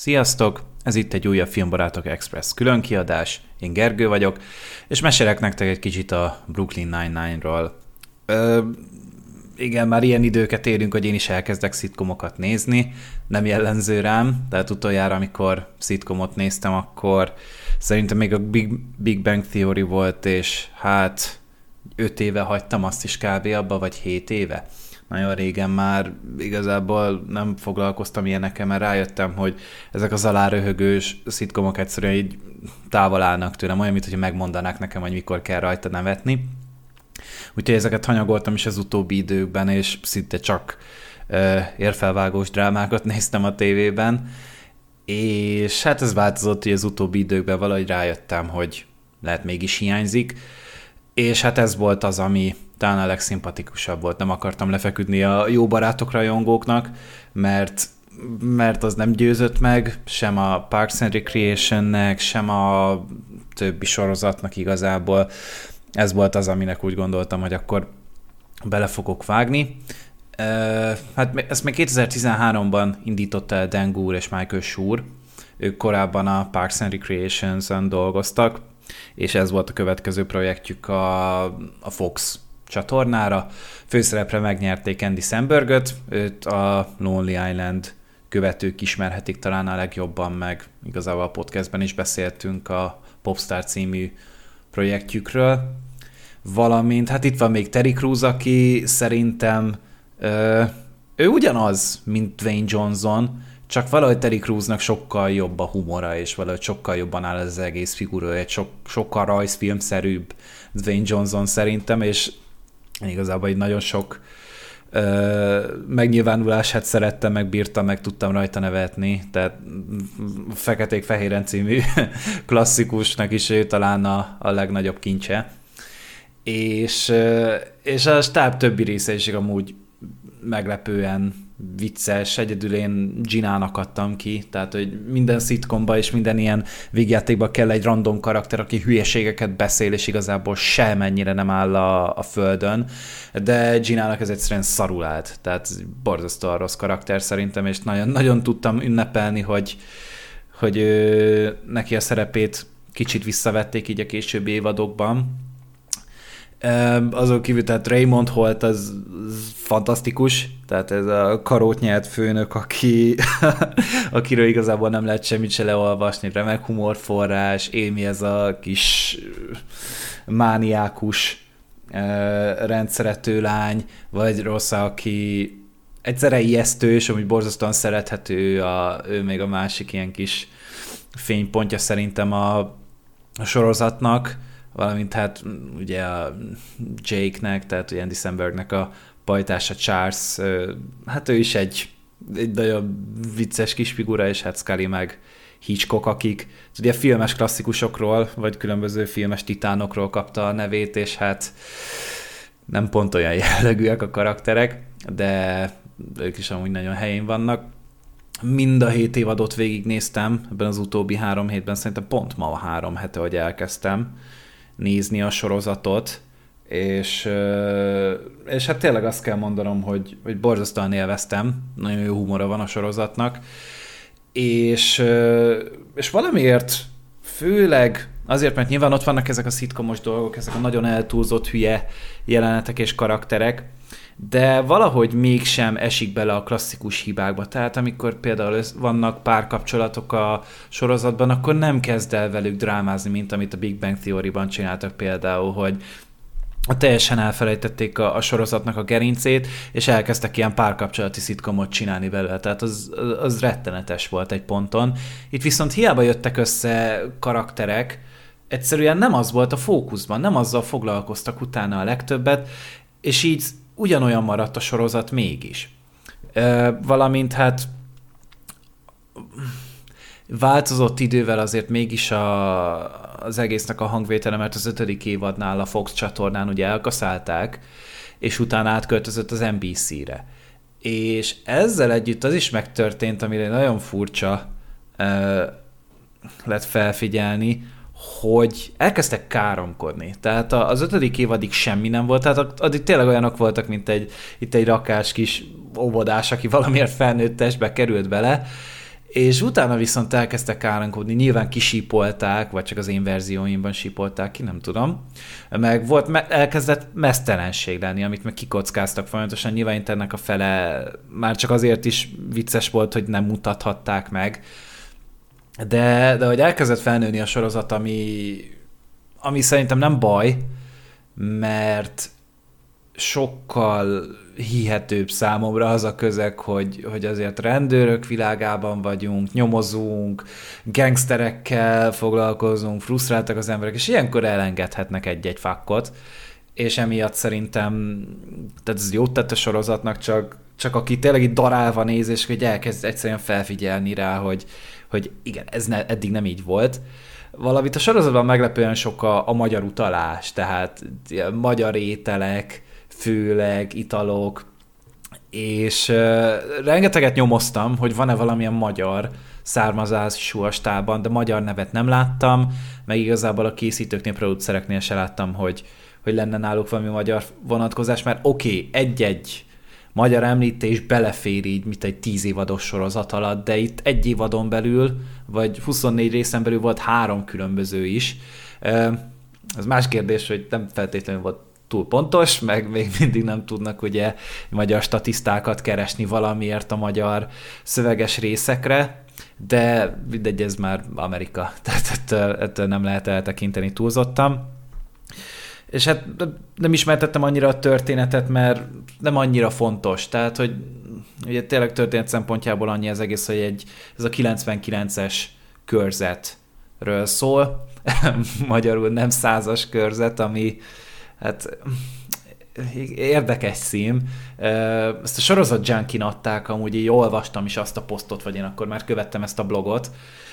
Sziasztok! Ez itt egy újabb Filmbarátok Express különkiadás. Én Gergő vagyok, és mesélek nektek egy kicsit a Brooklyn Nine-Nine-ról. Ö, igen, már ilyen időket érünk, hogy én is elkezdek szitkomokat nézni. Nem jellemző rám, tehát utoljára, amikor szitkomot néztem, akkor szerintem még a Big, Big Bang Theory volt, és hát öt éve hagytam azt is kb. abba, vagy hét éve nagyon régen már igazából nem foglalkoztam ilyenekkel, mert rájöttem, hogy ezek az aláröhögős szitkomok egyszerűen így távol állnak tőlem, olyan, mintha megmondanák nekem, hogy mikor kell rajta nevetni. Úgyhogy ezeket hanyagoltam is az utóbbi időkben, és szinte csak uh, érfelvágós drámákat néztem a tévében, és hát ez változott, hogy az utóbbi időkben valahogy rájöttem, hogy lehet mégis hiányzik, és hát ez volt az, ami talán a legszimpatikusabb volt. Nem akartam lefeküdni a jó barátok rajongóknak, mert mert az nem győzött meg, sem a Parks and Recreation-nek, sem a többi sorozatnak igazából. Ez volt az, aminek úgy gondoltam, hogy akkor bele fogok vágni. Hát ezt még 2013-ban indította el Dan Gour és Michael Schur. Ők korábban a Parks and Recreation-en dolgoztak, és ez volt a következő projektjük a, a Fox csatornára. Főszerepre megnyerték Andy Sambergöt, őt a Lonely Island követők ismerhetik talán a legjobban, meg igazából a podcastben is beszéltünk a Popstar című projektjükről. Valamint, hát itt van még Terry Crews, aki szerintem ö, ő ugyanaz, mint Dwayne Johnson, csak valahogy Terry Crewsnak sokkal jobb a humora, és valahogy sokkal jobban áll az egész figura, egy sok, sokkal rajzfilmszerűbb Dwayne Johnson szerintem, és igazából egy nagyon sok ö, megnyilvánulását szerettem, meg bírtam, meg tudtam rajta nevetni, tehát Feketék-Fehéren című klasszikusnak is ő talán a, a legnagyobb kincse. És, és a stáb többi része is amúgy meglepően vicces, egyedül én Ginának adtam ki, tehát hogy minden szitkomba és minden ilyen végjátékban kell egy random karakter, aki hülyeségeket beszél, és igazából semennyire nem áll a, a földön, de Ginának ez egyszerűen szarul állt, tehát borzasztóan rossz karakter szerintem, és nagyon, nagyon tudtam ünnepelni, hogy, hogy ő, neki a szerepét kicsit visszavették így a későbbi évadokban, azon kívül, tehát Raymond Holt az, az fantasztikus, tehát ez a karót nyert főnök, aki, akiről igazából nem lehet semmit se leolvasni, remek humorforrás, Émi ez a kis mániákus rendszerető lány, vagy rossz, aki egyszerre ijesztő, és amúgy borzasztóan szerethető, a, ő még a másik ilyen kis fénypontja szerintem a, a sorozatnak, valamint hát ugye a Jake-nek, tehát ugye Andy Sambergnek a pajtása Charles, hát ő is egy, egy nagyon vicces kis figura, és hát Scully meg Hitchcock, akik ugye filmes klasszikusokról, vagy különböző filmes titánokról kapta a nevét, és hát nem pont olyan jellegűek a karakterek, de ők is amúgy nagyon helyén vannak. Mind a hét évadot végignéztem, ebben az utóbbi három hétben, szerintem pont ma a három hete, hogy elkezdtem nézni a sorozatot, és, és hát tényleg azt kell mondanom, hogy, hogy borzasztóan élveztem, nagyon jó humora van a sorozatnak, és, és valamiért főleg azért, mert nyilván ott vannak ezek a szitkomos dolgok, ezek a nagyon eltúlzott hülye jelenetek és karakterek, de valahogy mégsem esik bele a klasszikus hibákba. Tehát amikor például vannak párkapcsolatok a sorozatban, akkor nem kezd el velük drámázni, mint amit a Big Bang Theory-ban csináltak például, hogy teljesen elfelejtették a, a sorozatnak a gerincét, és elkezdtek ilyen párkapcsolati szitkomot csinálni belőle, tehát az, az rettenetes volt egy ponton. Itt viszont hiába jöttek össze karakterek, egyszerűen nem az volt a fókuszban, nem azzal foglalkoztak utána a legtöbbet, és így ugyanolyan maradt a sorozat mégis. Valamint hát változott idővel azért mégis a, az egésznek a hangvétele, mert az ötödik évadnál a Fox csatornán ugye elkaszálták, és utána átköltözött az NBC-re. És ezzel együtt az is megtörtént, amire nagyon furcsa uh, lett felfigyelni, hogy elkezdtek káromkodni. Tehát az ötödik évadig semmi nem volt, tehát addig tényleg olyanok voltak, mint egy, itt egy rakás kis óvodás, aki valamiért felnőtt testbe került bele, És utána viszont elkezdtek káromkodni, nyilván kisípolták, vagy csak az én verzióimban sípolták ki, nem tudom. Meg volt, elkezdett mesztelenség lenni, amit meg kikockáztak folyamatosan. Nyilván ennek a fele már csak azért is vicces volt, hogy nem mutathatták meg. De, de hogy elkezdett felnőni a sorozat, ami, ami szerintem nem baj, mert sokkal hihetőbb számomra az a közeg, hogy, hogy azért rendőrök világában vagyunk, nyomozunk, gangsterekkel foglalkozunk, frusztráltak az emberek, és ilyenkor elengedhetnek egy-egy fakkot, és emiatt szerintem, tehát ez jót tett a sorozatnak, csak, csak aki tényleg itt darálva néz, és hogy elkezd egyszerűen felfigyelni rá, hogy, hogy igen, ez ne, eddig nem így volt. Valamit a sorozatban meglepően sok a, a magyar utalás, tehát magyar ételek, főleg italok, és uh, rengeteget nyomoztam, hogy van-e valamilyen magyar származású a stában, de magyar nevet nem láttam, meg igazából a készítőknél, producereknél se láttam, hogy, hogy lenne náluk valami magyar vonatkozás, mert oké, okay, egy-egy magyar említés belefér így, mint egy tíz évados sorozat alatt, de itt egy évadon belül, vagy 24 részen belül volt három különböző is. Ez más kérdés, hogy nem feltétlenül volt túl pontos, meg még mindig nem tudnak ugye magyar statisztákat keresni valamiért a magyar szöveges részekre, de mindegy, ez már Amerika, tehát ettől, ettől nem lehet eltekinteni túlzottan. És hát nem ismertettem annyira a történetet, mert nem annyira fontos. Tehát, hogy ugye tényleg történet szempontjából annyi az egész, hogy egy, ez a 99-es körzetről szól, magyarul nem százas körzet, ami hát érdekes szím. Ezt a sorozat junkin adták, amúgy így olvastam is azt a posztot, vagy én akkor már követtem ezt a blogot,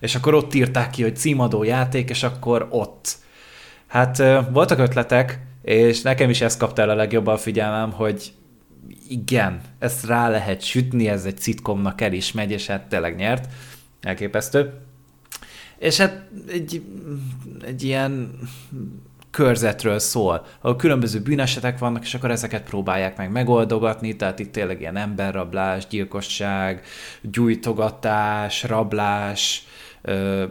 és akkor ott írták ki, hogy címadó játék, és akkor ott. Hát voltak ötletek, és nekem is ez kapta el a legjobban a figyelmem, hogy igen, ezt rá lehet sütni, ez egy szitkomnak el is megy, és hát tényleg nyert. Elképesztő. És hát egy, egy ilyen körzetről szól, ahol különböző bűnesetek vannak, és akkor ezeket próbálják meg megoldogatni, tehát itt tényleg ilyen emberrablás, gyilkosság, gyújtogatás, rablás,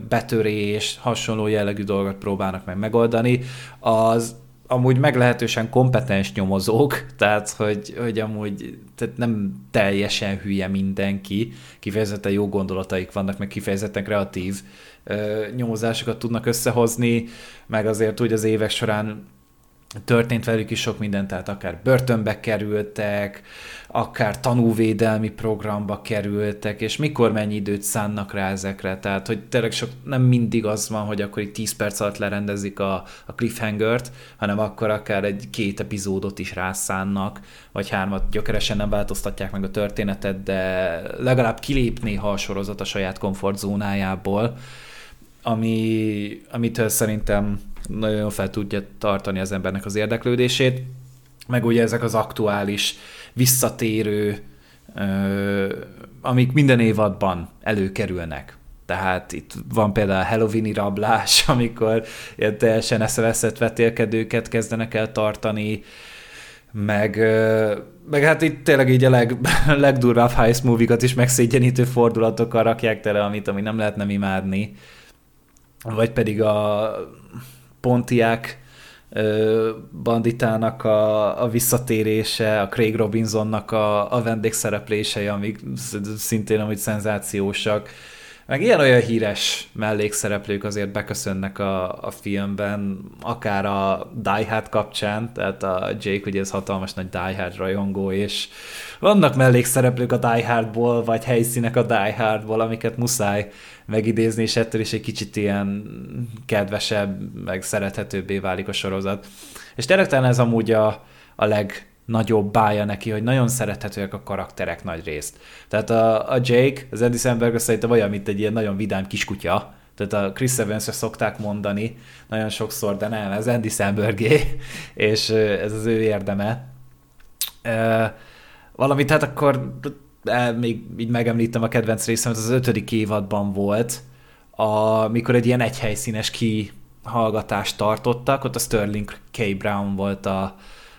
betörés, hasonló jellegű dolgot próbálnak meg megoldani. Az amúgy meglehetősen kompetens nyomozók, tehát hogy, hogy amúgy tehát nem teljesen hülye mindenki, kifejezetten jó gondolataik vannak, meg kifejezetten kreatív ö, nyomozásokat tudnak összehozni, meg azért úgy az évek során történt velük is sok minden, tehát akár börtönbe kerültek, akár tanúvédelmi programba kerültek, és mikor mennyi időt szánnak rá ezekre, tehát hogy tényleg sok, nem mindig az van, hogy akkor itt 10 perc alatt lerendezik a, a cliffhanger-t, hanem akkor akár egy két epizódot is rászánnak, vagy hármat gyökeresen nem változtatják meg a történetet, de legalább kilépni ha a sorozat a saját komfortzónájából, ami, amitől szerintem nagyon fel tudja tartani az embernek az érdeklődését, meg ugye ezek az aktuális, visszatérő, ö, amik minden évadban előkerülnek. Tehát itt van például a Halloweeni rablás, amikor ilyen teljesen eszeveszett vetélkedőket kezdenek el tartani, meg, meg hát itt tényleg így a leg, legdurvább heist movie is megszégyenítő fordulatokkal rakják tele, amit ami nem lehet nem imádni. Vagy pedig a Pontiac banditának a, a visszatérése, a Craig Robinsonnak a, a vendégszereplései, amik szintén amúgy szenzációsak. Meg ilyen olyan híres mellékszereplők azért beköszönnek a, a filmben, akár a Die Hard kapcsán, tehát a Jake ugye ez hatalmas nagy Die Hard rajongó, és vannak mellékszereplők a Die Hardból, vagy helyszínek a Die Hardból, amiket muszáj megidézni, és ettől is egy kicsit ilyen kedvesebb, meg szerethetőbbé válik a sorozat. És tényleg ez amúgy a, a legnagyobb bája neki, hogy nagyon szerethetőek a karakterek nagy részt. Tehát a, a Jake, az Andy Samberg szerintem olyan, mint egy ilyen nagyon vidám kiskutya, tehát a Chris evans szokták mondani nagyon sokszor, de nem, ez Andy Sambergé, és ez az ő érdeme. Valamit hát akkor még így megemlítem a kedvenc részem, az ötödik évadban volt, amikor egy ilyen egyhelyszínes kihallgatást tartottak, ott a Sterling K. Brown volt a,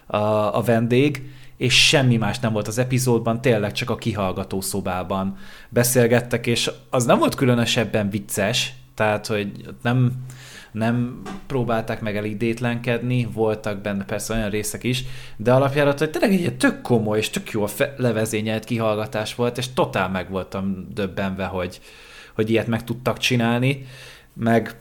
a, a vendég, és semmi más nem volt az epizódban, tényleg csak a kihallgató szobában beszélgettek, és az nem volt különösebben vicces, tehát, hogy nem, nem próbálták meg elidétlenkedni, voltak benne persze olyan részek is, de alapjára hogy tényleg egy tök komoly és tök jó levezényelt kihallgatás volt, és totál meg voltam döbbenve, hogy, hogy ilyet meg tudtak csinálni, meg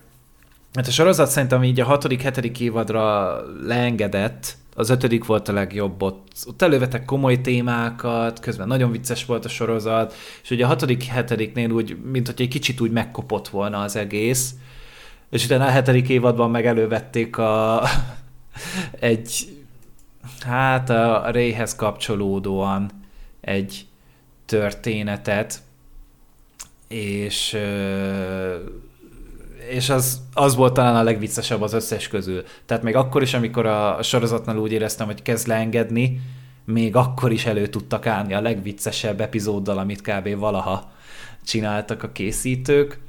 hát a sorozat szerintem így a hatodik, hetedik évadra leengedett, az ötödik volt a legjobb, ott, ott elővetek komoly témákat, közben nagyon vicces volt a sorozat, és ugye a hatodik, hetediknél úgy, mint hogy egy kicsit úgy megkopott volna az egész, és utána a hetedik évadban meg elővették a, egy, hát a Rayhez kapcsolódóan egy történetet, és és az, az volt talán a legviccesebb az összes közül. Tehát még akkor is, amikor a sorozatnál úgy éreztem, hogy kezd leengedni, még akkor is elő tudtak állni a legviccesebb epizóddal, amit kb. valaha csináltak a készítők.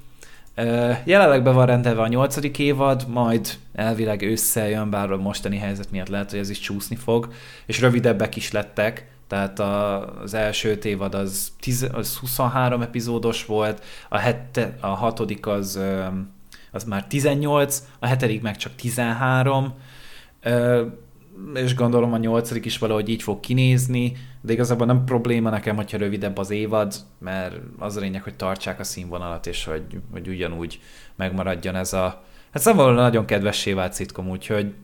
Jelenleg be van rendelve a nyolcadik évad, majd elvileg ősszel jön, bár a mostani helyzet miatt lehet, hogy ez is csúszni fog, és rövidebbek is lettek, tehát az első évad az, 10, az 23 epizódos volt, a, hette, a hatodik az, az már 18, a hetedik meg csak 13, és gondolom a nyolcadik is valahogy így fog kinézni, de igazából nem probléma nekem, hogyha rövidebb az évad, mert az a lényeg, hogy tartsák a színvonalat, és hogy, hogy ugyanúgy megmaradjon ez a... Hát szóval nagyon kedvessé vált szitkom, úgyhogy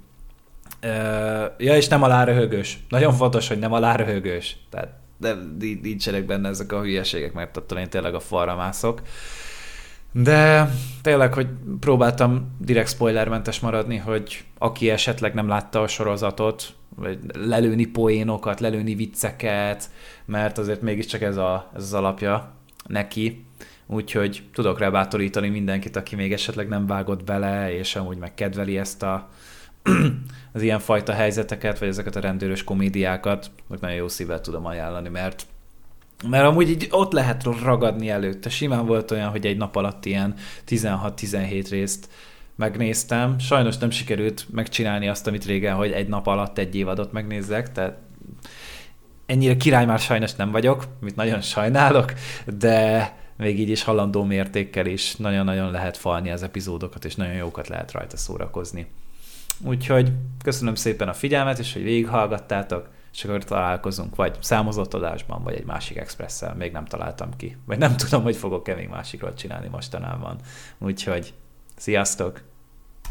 ja, és nem aláröhögős. Nagyon fontos, hogy nem aláröhögős. Tehát de nincsenek benne ezek a hülyeségek, mert attól én tényleg a falra mászok. De tényleg, hogy próbáltam direkt spoilermentes maradni, hogy aki esetleg nem látta a sorozatot, vagy lelőni poénokat, lelőni vicceket, mert azért mégiscsak ez, a, ez az alapja neki. Úgyhogy tudok rá bátorítani mindenkit, aki még esetleg nem vágott bele, és amúgy meg kedveli ezt a az ilyen fajta helyzeteket, vagy ezeket a rendőrös komédiákat, meg nagyon jó szívvel tudom ajánlani, mert mert amúgy így ott lehet ragadni előtte. Simán volt olyan, hogy egy nap alatt ilyen 16-17 részt megnéztem. Sajnos nem sikerült megcsinálni azt, amit régen, hogy egy nap alatt egy évadot megnézzek, tehát ennyire király már sajnos nem vagyok, amit nagyon sajnálok, de még így is halandó mértékkel is nagyon-nagyon lehet falni az epizódokat, és nagyon jókat lehet rajta szórakozni. Úgyhogy köszönöm szépen a figyelmet, és hogy végighallgattátok, és akkor találkozunk, vagy számozott adásban, vagy egy másik expresszel, még nem találtam ki. Vagy nem tudom, hogy fogok-e még másikról csinálni mostanában. Úgyhogy sziasztok!